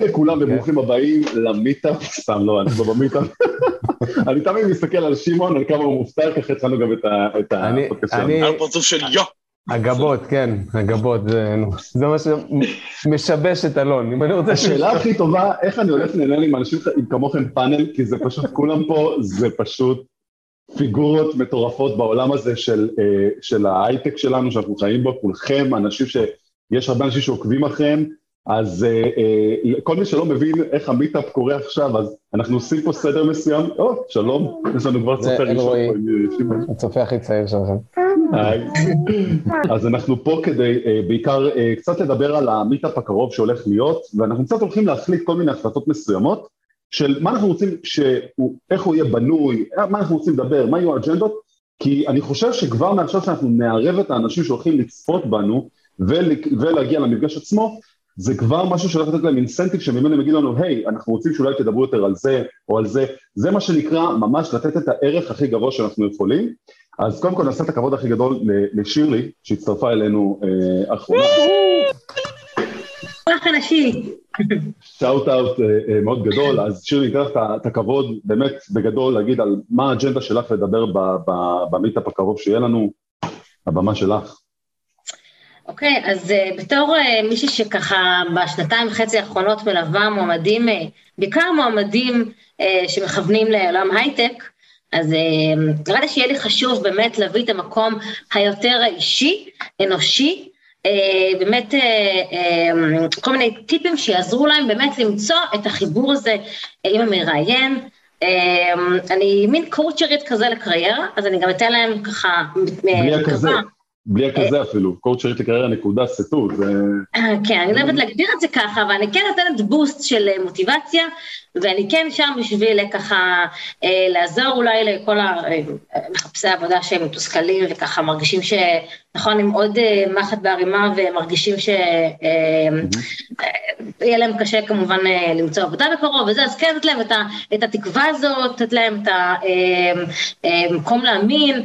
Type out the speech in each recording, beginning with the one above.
לכולם וברוכים הבאים למיטאפ, סתם לא, אני לא במיטאפ. אני תמיד מסתכל על שמעון, על כמה הוא מופתע, ככה התחלנו גם את הפודקאסט שלנו. על פרצוף של יו. הגבות, כן, הגבות, זה מה שמשבש את אלון. אם אני רוצה... השאלה הכי טובה, איך אני הולך לנהל עם אנשים כמוכם פאנל, כי זה פשוט, כולם פה, זה פשוט פיגורות מטורפות בעולם הזה של, של ההייטק שלנו, שאנחנו חיים בו, כולכם אנשים ש... יש הרבה אנשים שעוקבים אחריהם, אז כל מי שלא מבין איך המיטאפ קורה עכשיו, אז אנחנו עושים פה סדר מסוים, או, שלום, יש לנו כבר צופה ראשון עם הצופה הכי צעיר שלכם. אז אנחנו פה כדי בעיקר קצת לדבר על המיטאפ הקרוב שהולך להיות, ואנחנו קצת הולכים להחליט כל מיני החלטות מסוימות, של מה אנחנו רוצים, איך הוא יהיה בנוי, מה אנחנו רוצים לדבר, מה יהיו האג'נדות, כי אני חושב שכבר מעכשיו שאנחנו נערב את האנשים שהולכים לצפות בנו, ולהגיע למפגש עצמו, זה כבר משהו שהולך לתת להם אינסנטיב שממנו הם יגידו לנו, היי, אנחנו רוצים שאולי תדברו יותר על זה או על זה, זה מה שנקרא ממש לתת את הערך הכי גבוה שאנחנו יכולים. אז קודם כל נעשה את הכבוד הכי גדול לשירלי, שהצטרפה אלינו אה, אחרונה. שאוט אאוט מאוד גדול, אז שירלי, ניתן לך את הכבוד באמת בגדול להגיד על מה האג'נדה שלך לדבר במיטאפ הקרוב שיהיה לנו, הבמה שלך. אוקיי, okay, אז uh, בתור uh, מישהי שככה בשנתיים וחצי האחרונות מלווה מועמדים, uh, בעיקר מועמדים uh, שמכוונים לעולם הייטק, אז נראה לי שיהיה לי חשוב באמת להביא את המקום היותר אישי, אנושי, uh, באמת uh, uh, כל מיני טיפים שיעזרו להם באמת למצוא את החיבור הזה עם המראיין. Uh, אני מין קואוצ'רית כזה לקריירה, אז אני גם אתן להם ככה, בלי הכזה. בלי הכזה אפילו, קואוצ'רית לקריירה נקודה סטו, זה... כן, אני לא אוהבת להגדיר את זה ככה, אבל אני כן נותנת בוסט של מוטיבציה, ואני כן שם בשביל ככה לעזור אולי לכל מחפשי העבודה שהם מתוסכלים וככה מרגישים ש... נכון, עם עוד מחט בערימה ומרגישים שיהיה להם קשה כמובן למצוא עבודה בקרוב וזה, אז כן לתת להם את התקווה הזאת, לתת להם את המקום להאמין,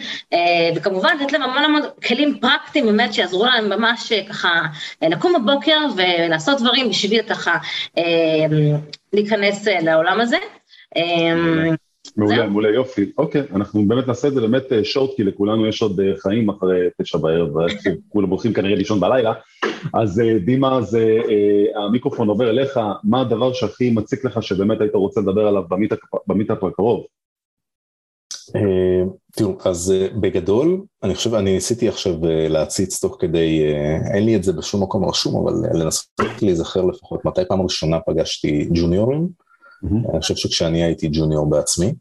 וכמובן לתת להם המון המון כלים פרקטיים באמת שיעזרו להם ממש ככה לקום בבוקר ולעשות דברים בשביל ככה להיכנס לעולם הזה. מעולה, מעולה, יופי. אוקיי, אנחנו באמת נעשה את זה באמת שורט, כי לכולנו יש עוד חיים אחרי תשע בערב, וכולם הולכים כנראה לישון בלילה. אז דימה, זה, המיקרופון עובר אליך, מה הדבר שהכי מציק לך שבאמת היית רוצה לדבר עליו במיטאפ הקרוב? תראו, אז בגדול, אני חושב, אני ניסיתי עכשיו להציץ תוך כדי, אין לי את זה בשום מקום רשום, אבל לנסות להיזכר לפחות מתי פעם ראשונה פגשתי ג'וניורים. אני חושב שכשאני הייתי ג'וניור בעצמי,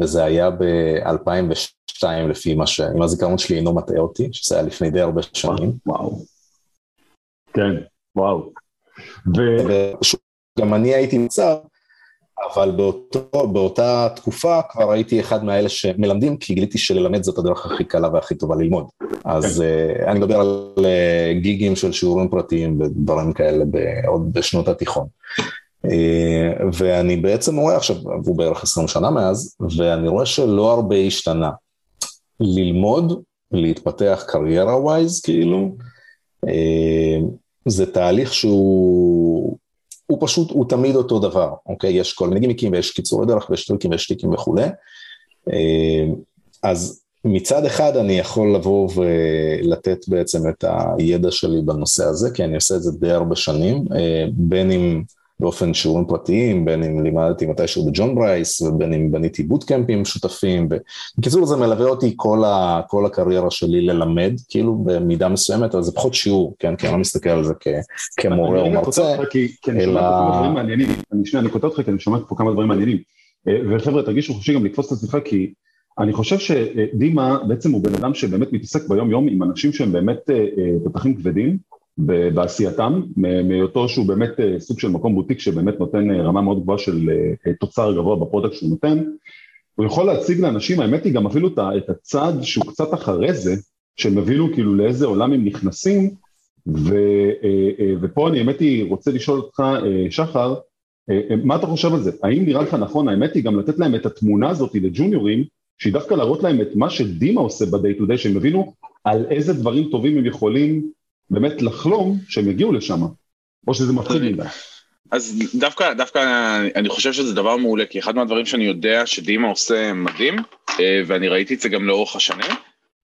וזה היה ב-2002 לפי מה ש... אם הזיכרון שלי אינו מטעה אותי, שזה היה לפני די הרבה שנים. וואו. כן, וואו. וגם אני הייתי מצב, אבל באותו, באותה תקופה כבר הייתי אחד מהאלה שמלמדים, כי גיליתי שללמד זאת הדרך הכי קלה והכי טובה ללמוד. אז uh, אני מדבר על uh, גיגים של שיעורים פרטיים ודברים כאלה עוד בשנות התיכון. Uh, ואני בעצם רואה עכשיו, עברו בערך 20 שנה מאז, ואני רואה שלא הרבה השתנה. ללמוד, להתפתח קריירה ווייז, כאילו, uh, זה תהליך שהוא... הוא פשוט, הוא תמיד אותו דבר, אוקיי? יש כל מיני גימיקים ויש קיצורי דרך ויש טריקים ויש טיקים וכולי. אז מצד אחד אני יכול לבוא ולתת בעצם את הידע שלי בנושא הזה, כי אני עושה את זה די הרבה שנים, בין אם באופן שיעורים פרטיים, בין אם לימדתי מתישהו בג'ון ברייס, ובין אם בניתי בוטקמפים משותפים. בקיצור, זה מלווה אותי כל, ה, כל הקריירה שלי ללמד, כאילו במידה מסוימת, אבל זה פחות שיעור, כן? כי אני לא מסתכל על זה כ, כמורה או מרצה, אלא... אני שנייה, אני קוטע אותך כי אני שומע פה כמה דברים מעניינים. וחבר'ה, תרגישו חופשי גם לתפוס את השיחה, כי אני חושב שדימה בעצם הוא בן אדם שבאמת מתעסק ביום-יום עם אנשים שהם באמת תותחים כבדים, בעשייתם, מהיותו שהוא באמת סוג של מקום בוטיק שבאמת נותן רמה מאוד גבוהה של תוצר גבוה ב product שהוא נותן, הוא יכול להציג לאנשים, האמת היא גם אפילו את הצד שהוא קצת אחרי זה, שהם הבינו כאילו לאיזה עולם הם נכנסים, ו, ופה אני האמת היא רוצה לשאול אותך, שחר, מה אתה חושב על זה? האם נראה לך נכון, האמת היא גם לתת להם את התמונה הזאת לג'וניורים, שהיא דווקא להראות להם את מה שדימה עושה ב-day to day, שהם הבינו על איזה דברים טובים הם יכולים באמת לחלום שהם יגיעו לשם, או שזה מפחיד מדי. אז דווקא, דווקא אני חושב שזה דבר מעולה, כי אחד מהדברים שאני יודע שדימה עושה מדהים, אה, ואני ראיתי את זה גם לאורך השנים,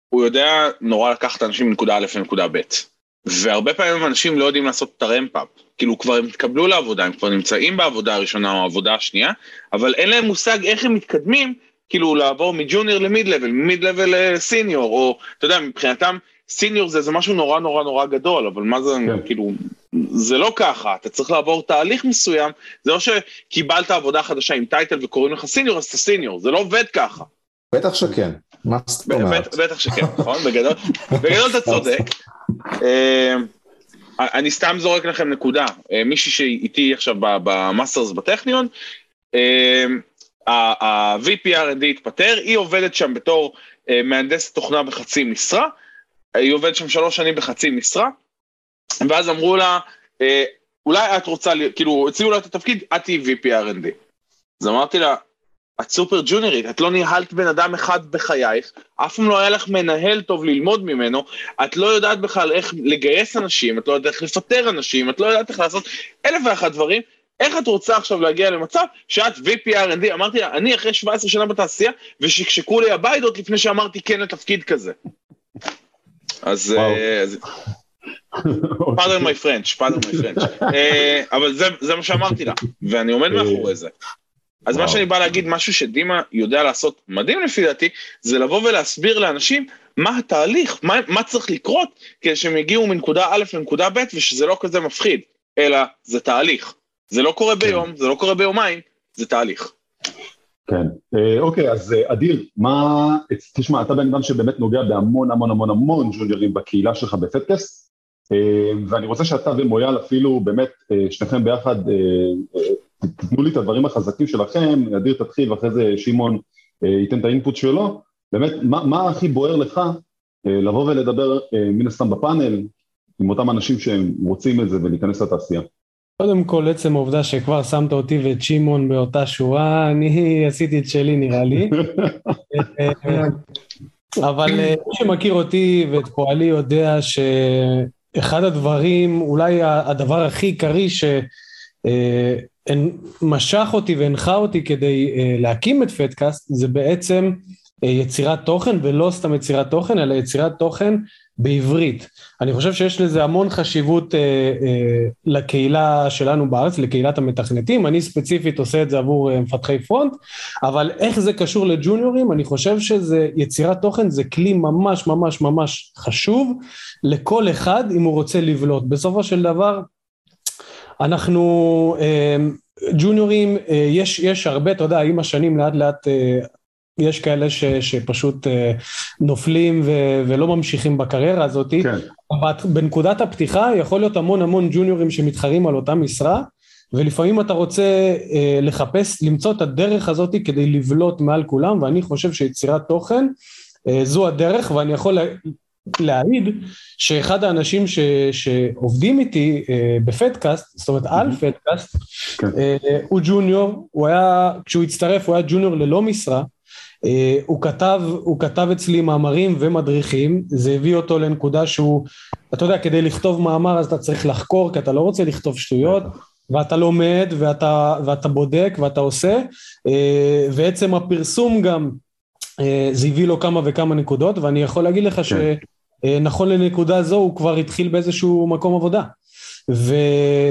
הוא יודע נורא לקחת אנשים מנקודה א' לנקודה ב'. והרבה פעמים אנשים לא יודעים לעשות את הרמפאפ. כאילו כבר הם התקבלו לעבודה, הם כבר נמצאים בעבודה הראשונה או העבודה השנייה, אבל אין להם מושג איך הם מתקדמים, כאילו לעבור מג'וניור ל mid level, מ mid level לסיניור, או אתה יודע, מבחינתם סיניור זה, זה משהו נורא נורא נורא גדול, אבל מה זה, כן. כאילו, זה לא ככה, אתה צריך לעבור תהליך מסוים, זה לא שקיבלת עבודה חדשה עם title וקוראים לך סיניור, אז אתה סיניור, זה לא עובד ככה. בטח שכן, מה זאת אומרת? בטח שכן, נכון? בגדול, בגדול אתה צודק. אה, אני סתם זורק לכם נקודה, אה, מישהי שאיתי עכשיו ב masters בטכניון, אה, ה-VP R&D התפטר, היא עובדת שם בתור מהנדסת תוכנה בחצי משרה, היא עובדת שם שלוש שנים בחצי משרה, ואז אמרו לה, אולי את רוצה, כאילו, הציעו לה את התפקיד, את תהיי VP R&D. אז אמרתי לה, את סופר ג'וניורית, את לא ניהלת בן אדם אחד בחייך, אף פעם לא היה לך מנהל טוב ללמוד ממנו, את לא יודעת בכלל איך לגייס אנשים, את לא יודעת איך לפטר אנשים, את לא יודעת איך לעשות אלף ואחת דברים, איך את רוצה עכשיו להגיע למצב שאת VP R&D, אמרתי לה, אני אחרי 17 שנה בתעשייה, ושקשקו לי הבית לפני שאמרתי כן לתפקיד כזה. אז... פאדר מי פרנץ', פאדר מי פרנץ', אבל זה, זה מה שאמרתי לה, ואני עומד מאחורי זה. אז מה שאני בא להגיד, משהו שדימה יודע לעשות מדהים לפי דעתי, זה לבוא ולהסביר לאנשים מה התהליך, מה, מה צריך לקרות כדי שהם יגיעו מנקודה א' לנקודה ב' ושזה לא כזה מפחיד, אלא זה תהליך. זה לא קורה כן. ביום, זה לא קורה ביומיים, זה תהליך. כן, אה, אוקיי, אז אה, אדיר, מה, תשמע, אתה בן אדם שבאמת נוגע בהמון המון המון המון ג'וניורים בקהילה שלך בפטקאסט, אה, ואני רוצה שאתה ומויאל אפילו באמת, שניכם ביחד תתנו לי את הדברים החזקים שלכם, אדיר תתחיל ואחרי זה שמעון ייתן את האינפוט שלו, באמת, מה, מה הכי בוער לך לבוא ולדבר מן הסתם בפאנל עם אותם אנשים שהם רוצים את זה ולהיכנס לתעשייה? קודם כל, עצם העובדה שכבר שמת אותי ואת שמעון באותה שורה, אני עשיתי את שלי נראה לי. אבל מי שמכיר אותי ואת פועלי יודע שאחד הדברים, אולי הדבר הכי עיקרי ש... משך אותי והנחה אותי כדי uh, להקים את פטקאסט זה בעצם יצירת תוכן ולא סתם יצירת תוכן אלא יצירת תוכן בעברית. אני חושב שיש לזה המון חשיבות uh, uh, לקהילה שלנו בארץ, לקהילת המתכנתים, אני ספציפית עושה את זה עבור uh, מפתחי פרונט, אבל איך זה קשור לג'וניורים? אני חושב שזה יצירת תוכן זה כלי ממש ממש ממש חשוב לכל אחד אם הוא רוצה לבלוט. בסופו של דבר אנחנו אה, ג'וניורים, אה, יש, יש הרבה, אתה יודע, עם השנים לאט לאט אה, יש כאלה ש, שפשוט נופלים ו, ולא ממשיכים בקריירה הזאת, כן. אבל בנקודת הפתיחה יכול להיות המון המון ג'וניורים שמתחרים על אותה משרה, ולפעמים אתה רוצה לחפש, למצוא את הדרך הזאת כדי לבלוט מעל כולם, ואני חושב שיצירת תוכן זו הדרך, ואני יכול להעיד שאחד האנשים ש, שעובדים איתי אה, בפדקאסט, זאת אומרת על פדקאסט, כן. אה, הוא ג'וניור, הוא היה, כשהוא הצטרף הוא היה ג'וניור ללא משרה, אה, הוא כתב, הוא כתב אצלי מאמרים ומדריכים, זה הביא אותו לנקודה שהוא, אתה יודע, כדי לכתוב מאמר אז אתה צריך לחקור, כי אתה לא רוצה לכתוב שטויות, ואתה לומד ואתה, ואתה בודק ואתה עושה, אה, ועצם הפרסום גם, אה, זה הביא לו כמה וכמה נקודות, ואני יכול להגיד לך כן. שנכון לנקודה זו הוא כבר התחיל באיזשהו מקום עבודה. ו...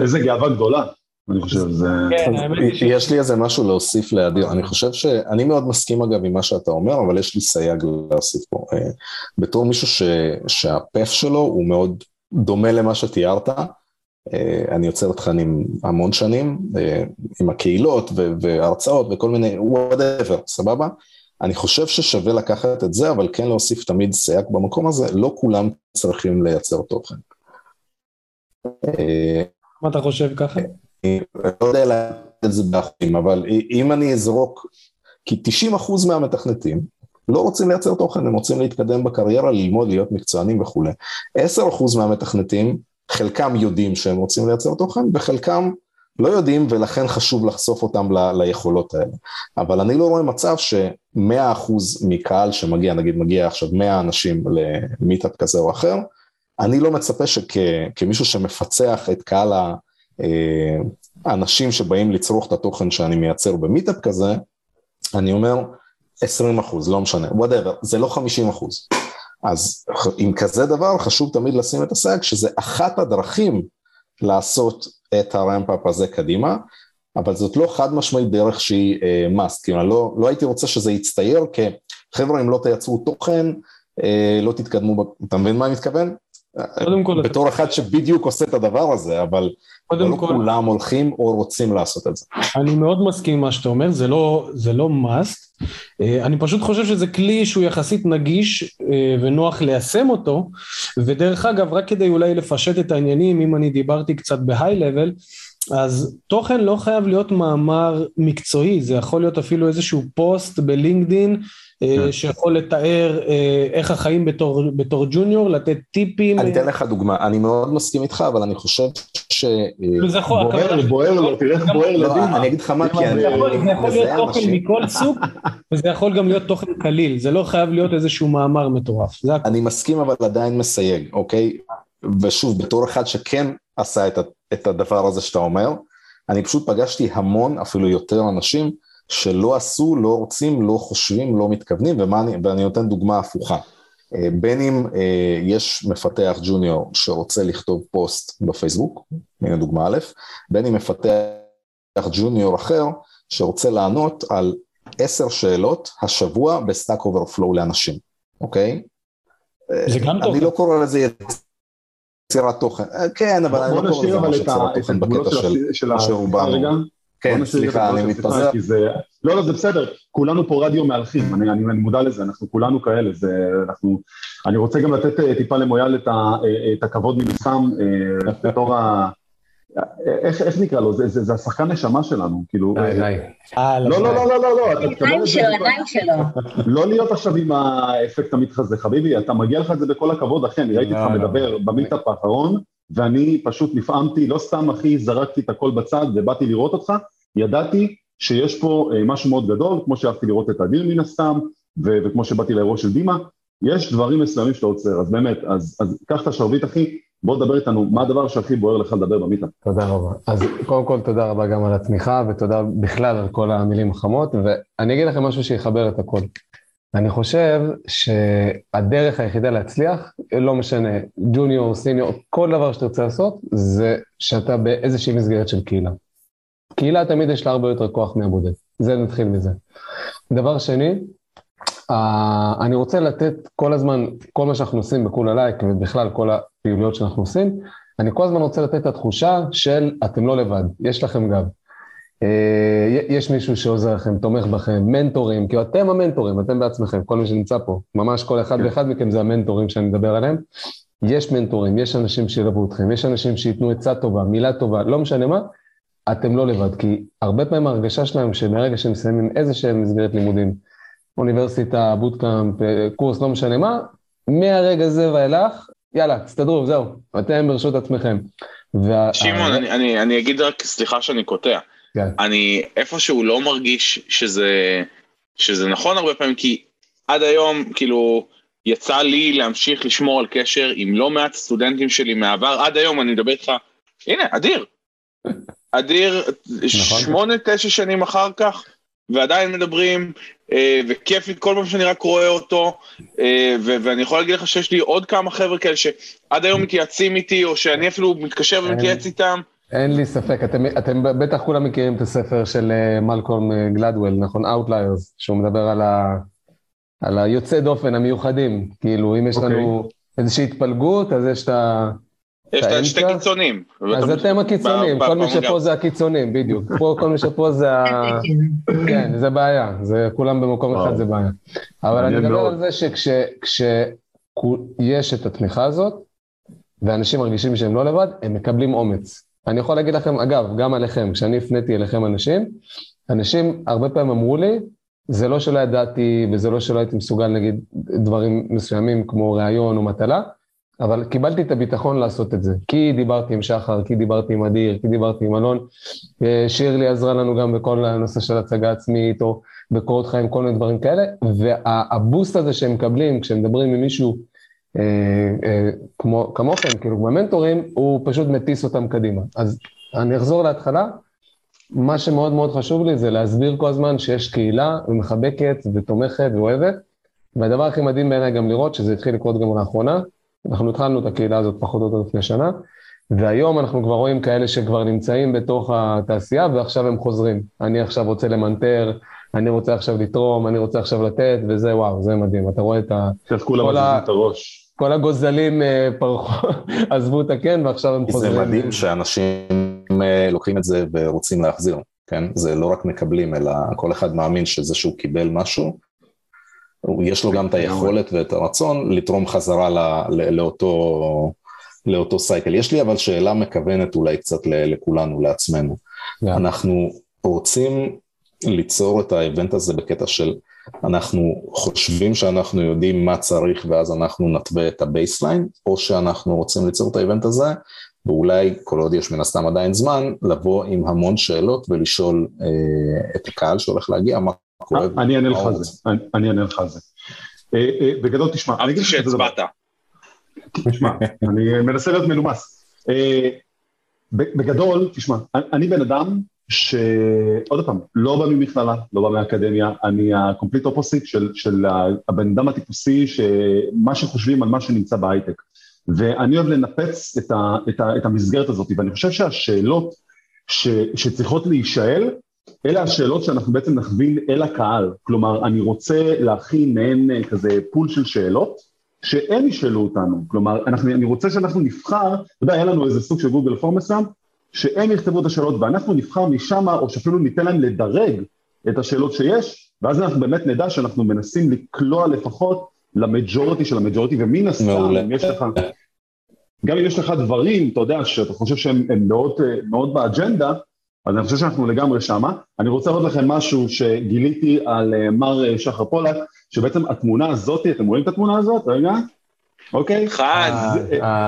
איזה גאווה גדולה. אני חושב, זה... כן, יש לי איזה משהו להוסיף לאדיר, אני חושב שאני מאוד מסכים אגב עם מה שאתה אומר, אבל יש לי סייג להוסיף פה. אה, בתור מישהו ש... שה path שלו הוא מאוד דומה למה שתיארת, אה, אני יוצר תכנים המון שנים, עם הקהילות והרצאות וכל מיני, whatever, סבבה? אני חושב ששווה לקחת את זה, אבל כן להוסיף תמיד סייג במקום הזה, לא כולם צריכים לייצר תוכן. מה אתה חושב ככה? לא יודע להגיד את זה באחוזים, אבל אם אני אזרוק, כי 90% מהמתכנתים לא רוצים לייצר תוכן, הם רוצים להתקדם בקריירה, ללמוד, להיות מקצוענים וכולי. 10% מהמתכנתים, חלקם יודעים שהם רוצים לייצר תוכן, וחלקם לא יודעים ולכן חשוב לחשוף אותם ל, ליכולות האלה. אבל אני לא רואה מצב שמאה אחוז מקהל שמגיע, נגיד מגיע עכשיו מאה אנשים למיטאפ כזה או אחר, אני לא מצפה שכמישהו שמפצח את קהל ה... אה, אנשים שבאים לצרוך את התוכן שאני מייצר במיטאפ כזה, אני אומר 20 אחוז, לא משנה, whatever, זה לא 50 אחוז. אז עם כזה דבר חשוב תמיד לשים את הסייג שזה אחת הדרכים לעשות את ה ramp up הזה קדימה, אבל זאת לא חד משמעית דרך שהיא uh, must, כאילו לא, לא הייתי רוצה שזה יצטייר כחבר'ה אם לא תייצרו תוכן, uh, לא תתקדמו, אתה מבין מה אני מתכוון? קודם כל... בתור אחד שבדיוק עושה את הדבר הזה, אבל לא כל... כולם הולכים או רוצים לעשות את זה. אני מאוד מסכים עם מה שאתה אומר, זה לא, זה לא must, אה, אני פשוט חושב שזה כלי שהוא יחסית נגיש אה, ונוח ליישם אותו, ודרך אגב, רק כדי אולי לפשט את העניינים, אם אני דיברתי קצת בהיי-לבל, אז תוכן לא חייב להיות מאמר מקצועי, זה יכול להיות אפילו איזשהו פוסט בלינקדין. שיכול לתאר אה, איך החיים בתור, בתור ג'וניור, לתת טיפים. אני אתן לך דוגמה, אני מאוד מסכים איתך, אבל אני חושב ש... בוער, בוער לו, תראה איך בוער לא, לדימה. אני אגיד לך מה, כי אני... זה יכול להיות תוכן מכל סוג, וזה יכול גם להיות תוכן קליל, זה לא חייב להיות איזשהו מאמר מטורף. אני מסכים, אבל עדיין מסייג, אוקיי? ושוב, בתור אחד שכן עשה את הדבר הזה שאתה אומר, אני פשוט פגשתי המון, אפילו יותר אנשים, שלא עשו, לא רוצים, לא חושבים, לא מתכוונים, אני, ואני נותן דוגמה הפוכה. אה, בין אם אה, יש מפתח ג'וניור שרוצה לכתוב פוסט בפייסבוק, הנה דוגמה א', בין אם מפתח ג'וניור אחר שרוצה לענות על עשר שאלות השבוע ב Stack Overflow לאנשים, אוקיי? זה גם טוב. אני לא קורא לזה יצירת תוכן, כן, אבל אני לא קורא לזה ממש יצירת תוכן בקטע של שרובנו. כן, סליחה, אני מתפזר. לא, לא, זה בסדר, כולנו פה רדיו מהלכים, אני, אני, אני מודע לזה, אנחנו כולנו כאלה, זה, אנחנו, אני רוצה גם לתת אה, טיפה למויאל את, ה, אה, את הכבוד אה, בתור ה... איך, איך נקרא לו? זה, זה, זה השחקן נשמה שלנו, כאילו... די, די. לא, לא, לא, לא, לא, לא, אתה תקבל את זה... עדיין שלו. לא להיות עכשיו עם האפקט המתחזה, חביבי, אתה מגיע לך את זה בכל הכבוד, אחי, אני ראיתי אותך מדבר במיטאפ האחרון, ואני פשוט נפעמתי, לא סתם אחי, זרקתי את הכל בצד ובאתי לראות אותך, ידעתי שיש פה אה, משהו מאוד גדול, כמו שאהבתי לראות את אדיר מן הסתם, ו- וכמו שבאתי לאירוע של דימה, יש דברים מסוימים שאתה עוצר, אז באמת, אז, אז קח את השרביט אחי, בוא תדבר איתנו, מה הדבר שהכי בוער לך לדבר במיטה? תודה רבה. אז קודם כל תודה רבה גם על התמיכה, ותודה בכלל על כל המילים החמות, ואני אגיד לכם משהו שיחבר את הכל. אני חושב שהדרך היחידה להצליח, לא משנה, ג'וניור, סיניור, כל דבר שתרצה לעשות, זה שאתה באיזושהי מסגרת של קהילה. קהילה תמיד יש לה הרבה יותר כוח מהבודד, זה נתחיל מזה. דבר שני, אני רוצה לתת כל הזמן, כל מה שאנחנו עושים בכולה לייק ובכלל כל הפעילויות שאנחנו עושים, אני כל הזמן רוצה לתת את התחושה של אתם לא לבד, יש לכם גב. אה, יש מישהו שעוזר לכם, תומך בכם, מנטורים, כאילו אתם המנטורים, אתם בעצמכם, כל מי שנמצא פה, ממש כל אחד ואחד מכם זה המנטורים שאני מדבר עליהם. יש מנטורים, יש אנשים שילוו אתכם, יש אנשים שייתנו עצה טובה, מילה טובה, לא משנה מה, אתם לא לבד, כי הרבה פעמים ההרגשה שלהם שמרגע שהם מסיימים איזה שהם מסגרת לימודים, אוניברסיטה, בוטקאמפ, קורס, לא משנה מה, מהרגע הזה ואילך, יאללה, תסתדרו, זהו, אתם ברשות עצמכם. וה... שמעון, אני, אני, אני אגיד רק, סליחה שאני קוטע. כן. אני איפשהו לא מרגיש שזה, שזה נכון הרבה פעמים, כי עד היום, כאילו, יצא לי להמשיך לשמור על קשר עם לא מעט סטודנטים שלי מהעבר, עד היום אני מדבר איתך, הנה, אדיר. אדיר, נכון. שמונה, תשע שנים אחר כך, ועדיין מדברים, אה, וכיף לי כל פעם שאני רק רואה אותו, אה, ואני יכול להגיד לך שיש לי עוד כמה חבר'ה כאלה שעד היום מתייעצים איתי, או שאני אפילו מתקשר ומתייעץ איתם. אין לי ספק, אתם, אתם בטח כולם מכירים את הספר של אה, מלקום אה, גלדוול, נכון? Outliers, שהוא מדבר על, ה, על היוצא דופן, המיוחדים. כאילו, אם יש okay. לנו אוקיי. איזושהי התפלגות, אז יש את ה... יש את שתי קיצונים. אז אתם הקיצונים, כל מי שפה זה הקיצונים, בדיוק. פה, כל מי שפה זה ה... כן, זה בעיה, זה כולם במקום אחד זה בעיה. אבל אני מדבר על זה שכשיש את התמיכה הזאת, ואנשים מרגישים שהם לא לבד, הם מקבלים אומץ. אני יכול להגיד לכם, אגב, גם עליכם, כשאני הפניתי אליכם אנשים, אנשים הרבה פעמים אמרו לי, זה לא שלא ידעתי וזה לא שלא הייתי מסוגל נגיד דברים מסוימים כמו ראיון או מטלה, אבל קיבלתי את הביטחון לעשות את זה. כי דיברתי עם שחר, כי דיברתי עם אדיר, כי דיברתי עם אלון. אה, שירלי עזרה לנו גם בכל הנושא של הצגה עצמית, או בקורות חיים, כל מיני דברים כאלה. והבוסט הזה שהם מקבלים כשהם מדברים עם מישהו כמו, כמוכם, כאילו, כמו מנטורים, הוא פשוט מטיס אותם קדימה. אז אני אחזור להתחלה, מה שמאוד מאוד חשוב לי זה להסביר כל הזמן שיש קהילה ומחבקת ותומכת ואוהבת, והדבר הכי מדהים בעיניי גם לראות, שזה התחיל לקרות גם לאחרונה, אנחנו התחלנו את הקהילה הזאת פחות או יותר לפני שנה, והיום אנחנו כבר רואים כאלה שכבר נמצאים בתוך התעשייה ועכשיו הם חוזרים. אני עכשיו רוצה למנטר, אני רוצה עכשיו לתרום, אני רוצה עכשיו לתת, וזה וואו, זה מדהים. אתה רואה את ה... איך כולם מזיזים את הראש. כל הגוזלים אה, פרחו, עזבו את הקן ועכשיו הם חוזרים. זה מדהים שאנשים אה, לוקחים את זה ורוצים להחזיר, כן? זה לא רק מקבלים, אלא כל אחד מאמין שזה שהוא קיבל משהו, יש לו גם את היכולת ואת הרצון לתרום חזרה לאותו, לאותו cycle. יש לי אבל שאלה מכוונת אולי קצת לכולנו, לעצמנו. Yeah. אנחנו רוצים ליצור את ה event הזה בקטע של אנחנו חושבים שאנחנו יודעים מה צריך ואז אנחנו נתווה את ה baseline, או שאנחנו רוצים ליצור את ה event הזה, ואולי, כל עוד יש מן הסתם עדיין זמן, לבוא עם המון שאלות ולשאול אה, את הקהל שהולך להגיע מה קורה. אני אענה לך על זה, אני אענה לך על זה. אה, אה, בגדול, תשמע, אני אגיד לך את זה דבר. תשמע, אני מנסה להיות מנומס. אה, בגדול, תשמע, אני בן אדם שעוד פעם, לא בא ממכללה, לא בא מהאקדמיה, אני ה-complete opposite של, של הבן אדם הטיפוסי, שמה שחושבים על מה שנמצא בהייטק. ואני אוהב לנפץ את, ה, את, ה, את המסגרת הזאת, ואני חושב שהשאלות ש, שצריכות להישאל, אלה השאלות שאנחנו בעצם נכווין אל הקהל. כלומר, אני רוצה להכין מעין אה, כזה פול של שאלות, שהם ישאלו אותנו. כלומר, אנחנו, אני רוצה שאנחנו נבחר, אתה יודע, היה לנו איזה סוג של גוגל פורם מסוים, שהם יכתבו את השאלות ואנחנו נבחר משם, או שאפילו ניתן להם לדרג את השאלות שיש, ואז אנחנו באמת נדע שאנחנו מנסים לקלוע לפחות למג'ורטי של המג'ורטי, ומן הסתם, אם יש לך, גם אם יש לך דברים, אתה יודע, שאתה חושב שהם מאוד, מאוד באג'נדה, אז אני חושב שאנחנו לגמרי שמה. אני רוצה להראות לכם משהו שגיליתי על אה, מר שחר פולק, שבעצם התמונה הזאת, אתם רואים את התמונה הזאת? רגע. אוקיי? חד.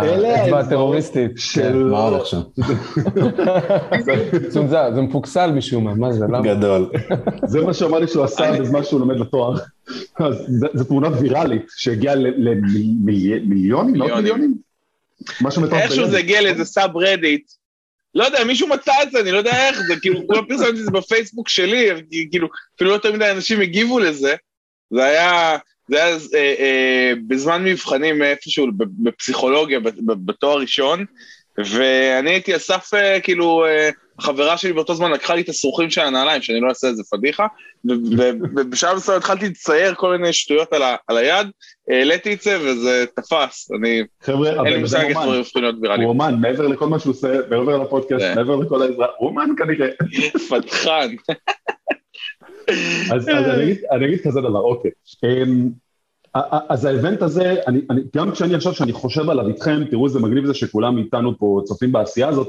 אלה האצבע הטרוריסטית. כן, מה הולך שם? זה מפוקסל משום מה, מה זה? למה? גדול. זה מה שאמר לי שהוא עשה בזמן שהוא לומד לתואר. זו תמונה ויראלית שהגיעה למיליונים, מאות מיליונים? משהו מטורף. איכשהו זה הגיע לאיזה סאב רדיט. לא יודע, מישהו מצא את זה, אני לא יודע איך, זה כאילו, כולם פרסמתי את זה בפייסבוק שלי, כאילו, אפילו לא יותר מדי אנשים הגיבו לזה. זה היה, זה היה אה, אה, בזמן מבחנים איפשהו בפסיכולוגיה, בתואר ראשון, ואני הייתי אסף, אה, כאילו, אה, חברה שלי באותו זמן לקחה לי את השרוכים של הנעליים, שאני לא אעשה איזה פדיחה, ובשלב מסוים התחלתי לצייר כל מיני שטויות על, ה, על היד, העליתי את זה וזה תפס, אני... חבר'ה, אין לי מושג איך דברים הופכים להיות ויראליים. הוא אומן, מעבר לכל מה שהוא עושה, מעבר לפודקאסט, כן. מעבר לכל העזרה, הוא אומן כנראה. פתחן. אז, אני אגיד כזה דבר, אוקיי. אמ, אז האבנט הזה, אני, אני, גם כשאני עכשיו, כשאני חושב עליו איתכם, תראו איזה מגניב זה שכולם איתנו פה צופים בעשייה הזאת,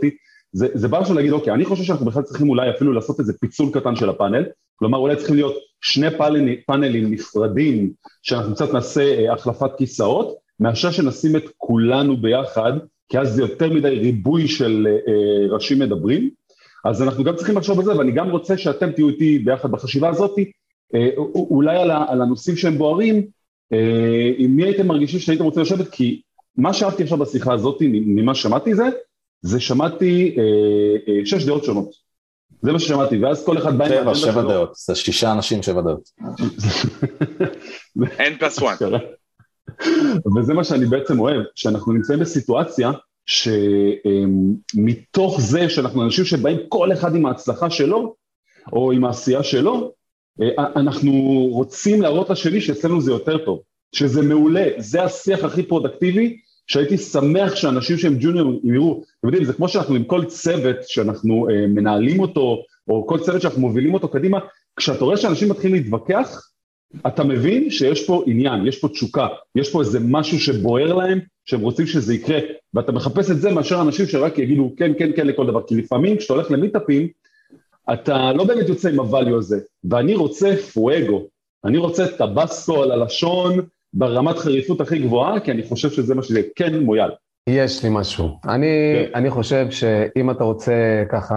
זה, זה בא עכשיו להגיד, אוקיי, אני חושב שאנחנו בכלל צריכים אולי אפילו לעשות איזה פיצול קטן של הפאנל, כלומר אולי צריכים להיות שני פאנלים, פאנלים נפרדים, שאנחנו קצת נעשה אה, החלפת כיסאות, מאשר שנשים את כולנו ביחד, כי אז זה יותר מדי ריבוי של אה, אה ראשים מדברים, אז אנחנו גם צריכים לחשוב על זה, ואני גם רוצה שאתם תהיו איתי ביחד בחשיבה הזאת, אה, אולי על, על הנושאים שהם בוערים, אה, עם מי הייתם מרגישים שהייתם רוצים לשבת? כי מה שאהבתי עכשיו בשיחה הזאת, ממה ששמעתי זה, זה שמעתי אה, שש דעות שונות. זה מה ששמעתי, ואז כל אחד בא עם שלו. שבע דעות, זה שישה אנשים, שבע דעות. אין פלוס וואן. וזה מה שאני בעצם אוהב, שאנחנו נמצאים בסיטואציה שמתוך זה שאנחנו אנשים שבאים כל אחד עם ההצלחה שלו, או עם העשייה שלו, אה, אנחנו רוצים להראות לשני שאצלנו זה יותר טוב, שזה מעולה, זה השיח הכי פרודקטיבי, שהייתי שמח שאנשים שהם ג'וניורים יראו, אתם יודעים, זה כמו שאנחנו עם כל צוות שאנחנו אה, מנהלים אותו, או כל צוות שאנחנו מובילים אותו קדימה, כשאתה רואה שאנשים מתחילים להתווכח, אתה מבין שיש פה עניין, יש פה תשוקה, יש פה איזה משהו שבוער להם, שהם רוצים שזה יקרה, ואתה מחפש את זה מאשר אנשים שרק יגידו כן, כן, כן לכל דבר, כי לפעמים כשאתה הולך למיטאפים, אתה לא באמת יוצא עם הvalue הזה, ואני רוצה פואגו, אני רוצה טבסקו על הלשון ברמת חריפות הכי גבוהה, כי אני חושב שזה מה שזה, כן מויאל. יש לי משהו. אני, כן. אני חושב שאם אתה רוצה ככה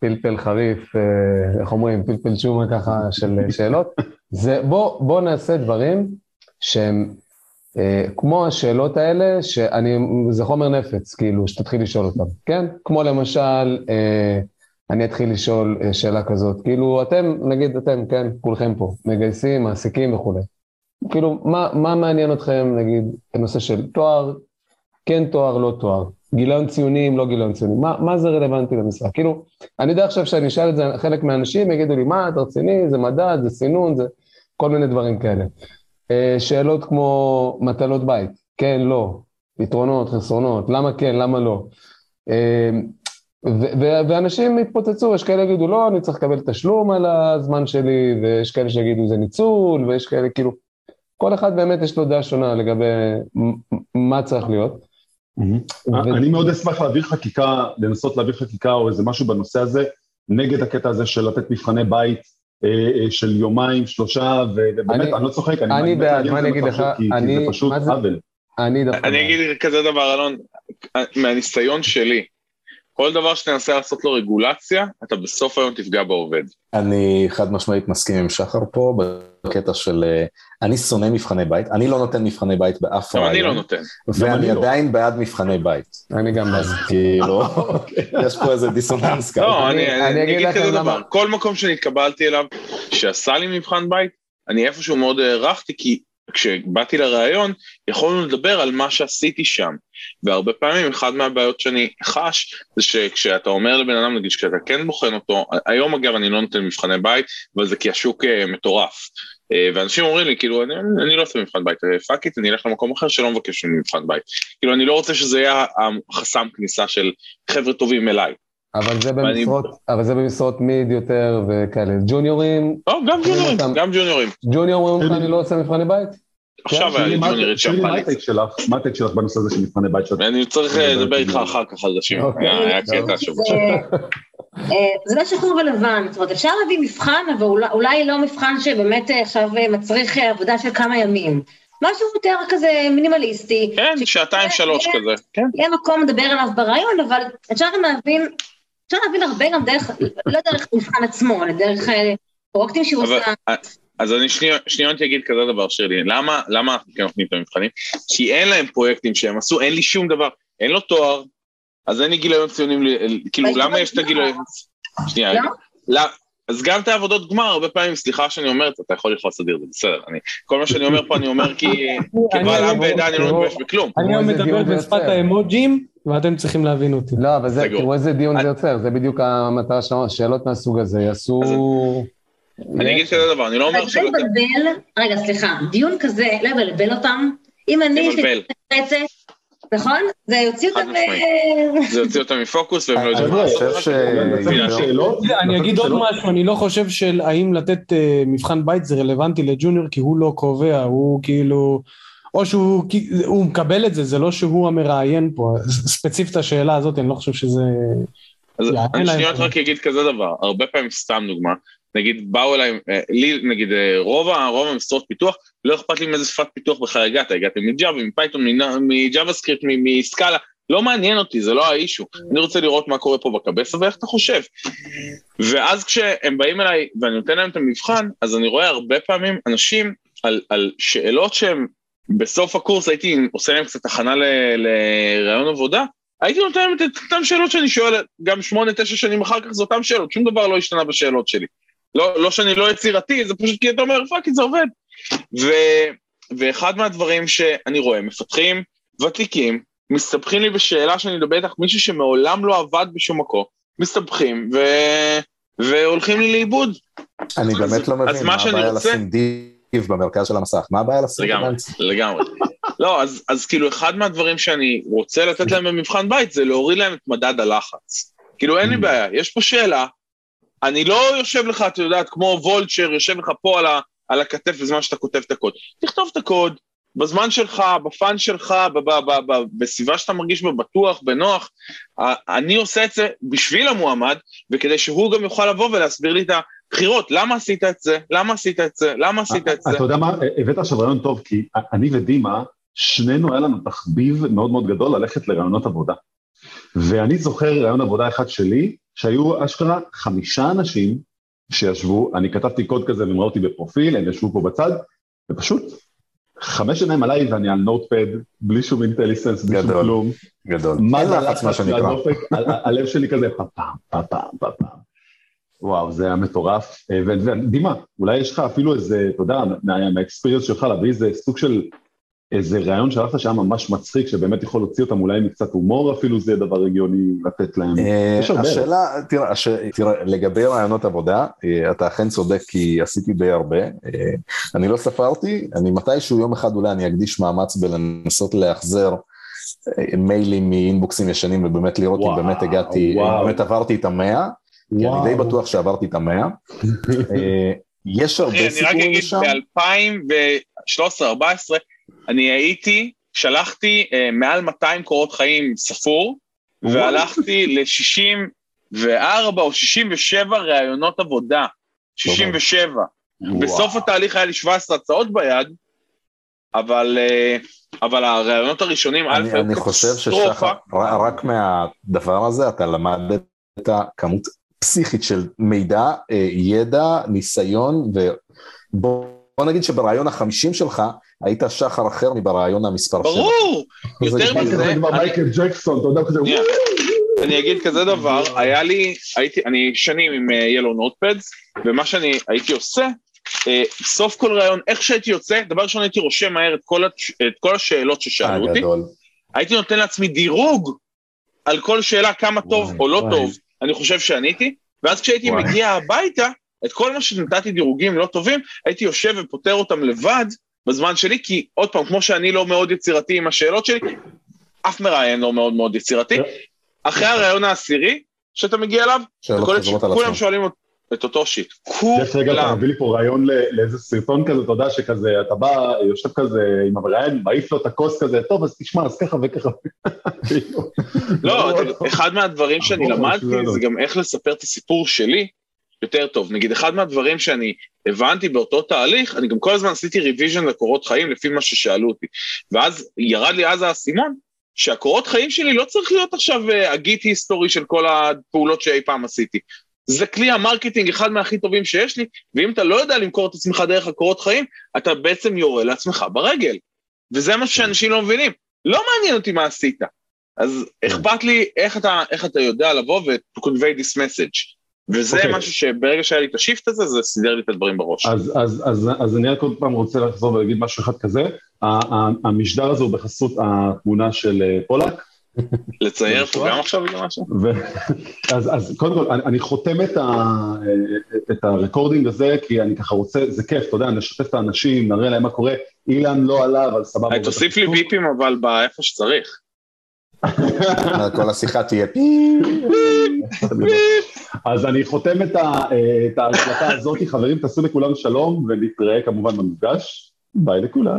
פלפל חריף, אה, איך אומרים, פלפל שומה ככה של שאלות, זה בוא, בוא נעשה דברים שהם אה, כמו השאלות האלה, שאני, זה חומר נפץ, כאילו, שתתחיל לשאול אותם, כן? כמו למשל, אה, אני אתחיל לשאול אה, שאלה כזאת, כאילו אתם, נגיד אתם, כן, כולכם פה, מגייסים, מעסיקים וכולי. כאילו, מה, מה מעניין אתכם, נגיד, בנושא של תואר, כן תואר, לא תואר, גיליון ציונים, לא גיליון ציונים, מה, מה זה רלוונטי למשחק? כאילו, אני יודע עכשיו שאני אשאל את זה, חלק מהאנשים יגידו לי, מה, אתה רציני, זה מדד, זה סינון, זה כל מיני דברים כאלה. אה, שאלות כמו מטלות בית, כן, לא, יתרונות, חסרונות, למה כן, למה לא. אה, ואנשים יתפוצצו, יש כאלה יגידו, לא, אני צריך לקבל תשלום על הזמן שלי, ויש כאלה שיגידו, זה ניצול, ויש כאלה, כאילו, כל אחד באמת יש לו דעה שונה לגבי מה צריך להיות. אני מאוד אשמח להעביר חקיקה, לנסות להעביר חקיקה או איזה משהו בנושא הזה, נגד הקטע הזה של לתת מבחני בית אה, אה, של יומיים, שלושה, ובאמת, אני לא צוחק, אני בעד, מה אני אגיד לך, כי זה פשוט עוול. אני אגיד כזה דבר, אלון, מהניסיון שלי, כל דבר שתנסה לעשות לו רגולציה, אתה בסוף היום תפגע בעובד. אני חד משמעית מסכים עם שחר פה, בקטע של... אה, אני שונא מבחני בית, אני לא נותן מבחני בית באף רעיון. גם אני לא נותן. ואני לא. עדיין בעד מבחני בית. אני גם בעד. כאילו, יש פה איזה דיסוננס כזה. לא, אני אגיד כזה דבר, כל מקום שנתקבלתי אליו, שעשה לי מבחן בית, אני איפשהו מאוד הערכתי, כי כשבאתי לראיון, יכולנו לדבר על מה שעשיתי שם. והרבה פעמים, אחת מהבעיות שאני חש, זה שכשאתה אומר לבן אדם, נגיד, כשאתה כן בוחן אותו, היום אגב אני לא נותן מבחני בית, אבל זה כי השוק אה, מטורף. אה, ואנשים אומרים לי, כאילו, אני, אני לא עושה מבחן בית, fuck it, אני אלך למקום אחר שלא מבקש ממני מבחן בית. כאילו, אני לא רוצה שזה יהיה החסם כניסה של חבר'ה טובים אליי. אבל זה במשרות, ואני... אבל זה במשרות mid יותר וכאלה. ג'וניורים... או, גם ג'וניורים, גם ג'וניורים. ג'וניורים אומרים לך, אני לא עושה מבחני בית? עכשיו כן, היה לי ג'וניורית שם מה הטק שלך בנושא הזה של מבחני בית? אני צריך אה, לדבר איתך אחר כך על זה, אוקיי. היה קטע שבוע. אה, זה לא שחרור ולבן, זאת אומרת אפשר להביא מבחן, אבל אולי לא מבחן שבאמת אה, עכשיו מצריך עבודה של כמה ימים. משהו יותר כזה מינימליסטי. כן, שעתיים שלוש כזה. כן. יהיה מקום לדבר עליו ברעיון, אבל אפשר גם להבין אפשר להבין הרבה גם דרך, לא דרך מבחן עצמו, אלא דרך אה, פרויקטים שהוא עושה. אה, אז אני שניונת אגיד כזה דבר, שירלי, למה, למה אנחנו כן נותנים את המבחנים? כי אין להם פרויקטים שהם עשו, אין לי שום דבר, אין לו תואר, אז אין לי גיליון ציונים, כאילו, למה יש את הגיליון... שנייה, לא? אז גם את העבודות גמר, הרבה פעמים, סליחה שאני אומר את זה, אתה יכול לכעוס אדיר, זה בסדר. אני, כל מה שאני אומר פה, אני אומר כי כבעל עם ועדה אני לא מתבייש בכלום. אני מדבר בשפת האמוג'ים, ואתם צריכים להבין אותי. לא, אבל זה, תראו איזה דיון זה יוצר, זה בדיוק המטרה שלנו, שאלות מהסוג הזה יעשו... אני אגיד כזה דבר, אני לא אומר שלא... רגע, סליחה, דיון כזה, לא יבלבל אותם. אם אני, לי נכון? זה יוציא אותם... זה יוציא אותם מפוקוס והם לא יודעים מה לעשות. אני אגיד עוד משהו, אני לא חושב של האם לתת אה, מבחן בית זה רלוונטי לג'וניור, כי הוא לא קובע, הוא כאילו... או שהוא מקבל את זה, זה לא שהוא המראיין פה. ספציפית השאלה הזאת, אני לא חושב שזה... אז אני שנייה רק אגיד כזה דבר, הרבה פעמים סתם דוגמה, נגיד באו אליי, אה, לי נגיד אה, רוב, רוב המשרות פיתוח, לא אכפת לי מאיזה שפת פיתוח בכלל הגעת, הגעתם מ Java, מ Python, מ JavaScript, מ Scala, לא מעניין אותי, זה לא ה issue. אני רוצה לראות מה קורה פה בקופסה ואיך אתה חושב. ואז כשהם באים אליי ואני נותן להם את המבחן, אז אני רואה הרבה פעמים אנשים על, על שאלות שהם בסוף הקורס הייתי עושה להם קצת הכנה לראיון עבודה, הייתי נותן להם את אותן שאלות שאני שואל גם שמונה, תשע שנים אחר כך, זה אותן שאלות, שום דבר לא השתנה בשאלות שלי. לא, לא שאני לא יצירתי, זה פשוט כי אתה אומר, fuck, זה עובד. ו, ואחד מהדברים שאני רואה, מפתחים ותיקים, מסתבכים לי בשאלה שאני מדבר איתך, מישהו שמעולם לא עבד בשום מקום, מסתבכים ו... והולכים לי לאיבוד. אני באמת לא מבין, מה הבעיה לשים דיב במרכז של המסך, מה הבעיה לשים לגמרי, לגמרי. לא, אז, אז כאילו אחד מהדברים שאני רוצה לתת להם במבחן בית זה להוריד להם את מדד הלחץ. כאילו אין לי mm. בעיה, יש פה שאלה, אני לא יושב לך, את יודעת, כמו וולצ'ר, יושב לך פה על, ה, על הכתף בזמן שאתה כותב את הקוד. תכתוב את הקוד, בזמן שלך, בפאן שלך, בסביבה שאתה מרגיש בה בטוח, בנוח. אני עושה את זה בשביל המועמד, וכדי שהוא גם יוכל לבוא ולהסביר לי את הבחירות. למה עשית את זה? למה עשית את זה? למה עשית את זה? אתה יודע מה, הבאת עכשיו רעיון טוב, כי אני ודימה, שנינו היה לנו תחביב מאוד מאוד גדול ללכת לרעיונות עבודה. ואני זוכר רעיון עבודה אחד שלי, שהיו אשכרה חמישה אנשים שישבו, אני כתבתי קוד כזה והם ראו אותי בפרופיל, הם ישבו פה בצד, ופשוט חמש עיניים עליי ואני על נוטפד, בלי שום אינטליסנס, בלי שום כלום. גדול. מה זה לחץ מה שנקרא. הלב שלי כזה פעם, פעם, פעם, פעם. וואו, זה היה מטורף. ודימה, אולי יש לך אפילו איזה, אתה יודע, מהאקספיריאנס שלך להביא איזה סוג של איזה רעיון שהלכת שהיה ממש מצחיק, שבאמת יכול להוציא אותם אולי מקצת הומור אפילו, זה דבר הגיוני לתת להם. אה, השאלה, תראה, לגבי רעיונות עבודה, אה, אתה אכן צודק כי עשיתי די הרבה. אה, אני לא ספרתי, אני מתישהו יום אחד אולי אני אקדיש מאמץ בלנסות לאחזר מיילים מאינבוקסים ישנים ובאמת לראות אם באמת הגעתי, באמת עברתי את המאה, כי אני די בטוח שעברתי את המאה. יש הרבה סיפורים לשם. אני רק אגיד, ב-2013-2014, אני הייתי, שלחתי אה, מעל 200 קורות חיים ספור, והלכתי ל-64 או 67 ראיונות עבודה. 67. בסוף התהליך היה לי 17 הצעות ביד, אבל, אה, אבל הראיונות הראשונים, אני, אני חושב ששחר, רק מהדבר הזה אתה למדת כמות פסיכית של מידע, אה, ידע, ניסיון, ובוא נגיד שברעיון החמישים שלך, היית שחר אחר מברעיון המספר שלך. ברור, יותר מזה. מייקל ג'קסון, אתה יודע כזה, אני אגיד כזה דבר, היה לי, הייתי, אני שנים עם ילו אה, נוטפדס, ומה שאני הייתי עושה, אה, סוף כל ראיון, איך שהייתי יוצא, דבר ראשון הייתי רושם מהר את כל, את כל השאלות ששאלו אותי, הייתי נותן לעצמי דירוג על כל שאלה כמה טוב או לא טוב, אני חושב שעניתי, ואז כשהייתי מגיע הביתה, את כל מה שנתתי דירוגים לא טובים, הייתי יושב ופותר אותם לבד, בזמן שלי, כי עוד פעם, כמו שאני לא מאוד יצירתי עם השאלות שלי, אף מראיין לא מאוד מאוד יצירתי. אחרי הראיון העשירי, שאתה מגיע אליו, כולם שואלים את אותו shit. כולם. יש רגע, אתה מביא לי פה רעיון לאיזה סרטון כזה, אתה יודע שכזה, אתה בא, יושב כזה עם המראיין, מעיף לו את הכוס כזה, טוב, אז תשמע, אז ככה וככה. לא, אחד מהדברים שאני למדתי זה גם איך לספר את הסיפור שלי, יותר טוב. נגיד, אחד מהדברים שאני הבנתי באותו תהליך, אני גם כל הזמן עשיתי revision לקורות חיים לפי מה ששאלו אותי. ואז ירד לי אז האסימון, שהקורות חיים שלי לא צריך להיות עכשיו אה, ה git history של כל הפעולות שאי פעם עשיתי. זה כלי ה marketing אחד מהכי טובים שיש לי, ואם אתה לא יודע למכור את עצמך דרך הקורות חיים, אתה בעצם יורה לעצמך ברגל. וזה מה שאנשים לא מבינים. לא מעניין אותי מה עשית. אז אכפת לי איך אתה, איך אתה יודע לבוא ו-convey this message. וזה okay. Okay. משהו שברגע שהיה לי את ה shift הזה, זה סידר לי את הדברים בראש. אז, אז, אז, אז אני רק עוד פעם רוצה לחזור ולהגיד משהו אחד כזה. המשדר הזה הוא בחסות התמונה של אה, פולק. לצייר פה גם עכשיו איזה משהו? אז, אז קודם כל, אני, אני חותם את, ה, את הרקורדינג הזה, כי אני ככה רוצה, זה כיף, אתה יודע, נשתף את האנשים, נראה להם מה קורה. אילן לא עלה, אבל סבבה. תוסיף לי ביפים אבל באיפה שצריך. כל השיחה תהיה אז אני חותם את ההקלטה הזאת, חברים, תעשו לכולם שלום, ונתראה כמובן במפגש. ביי לכולם.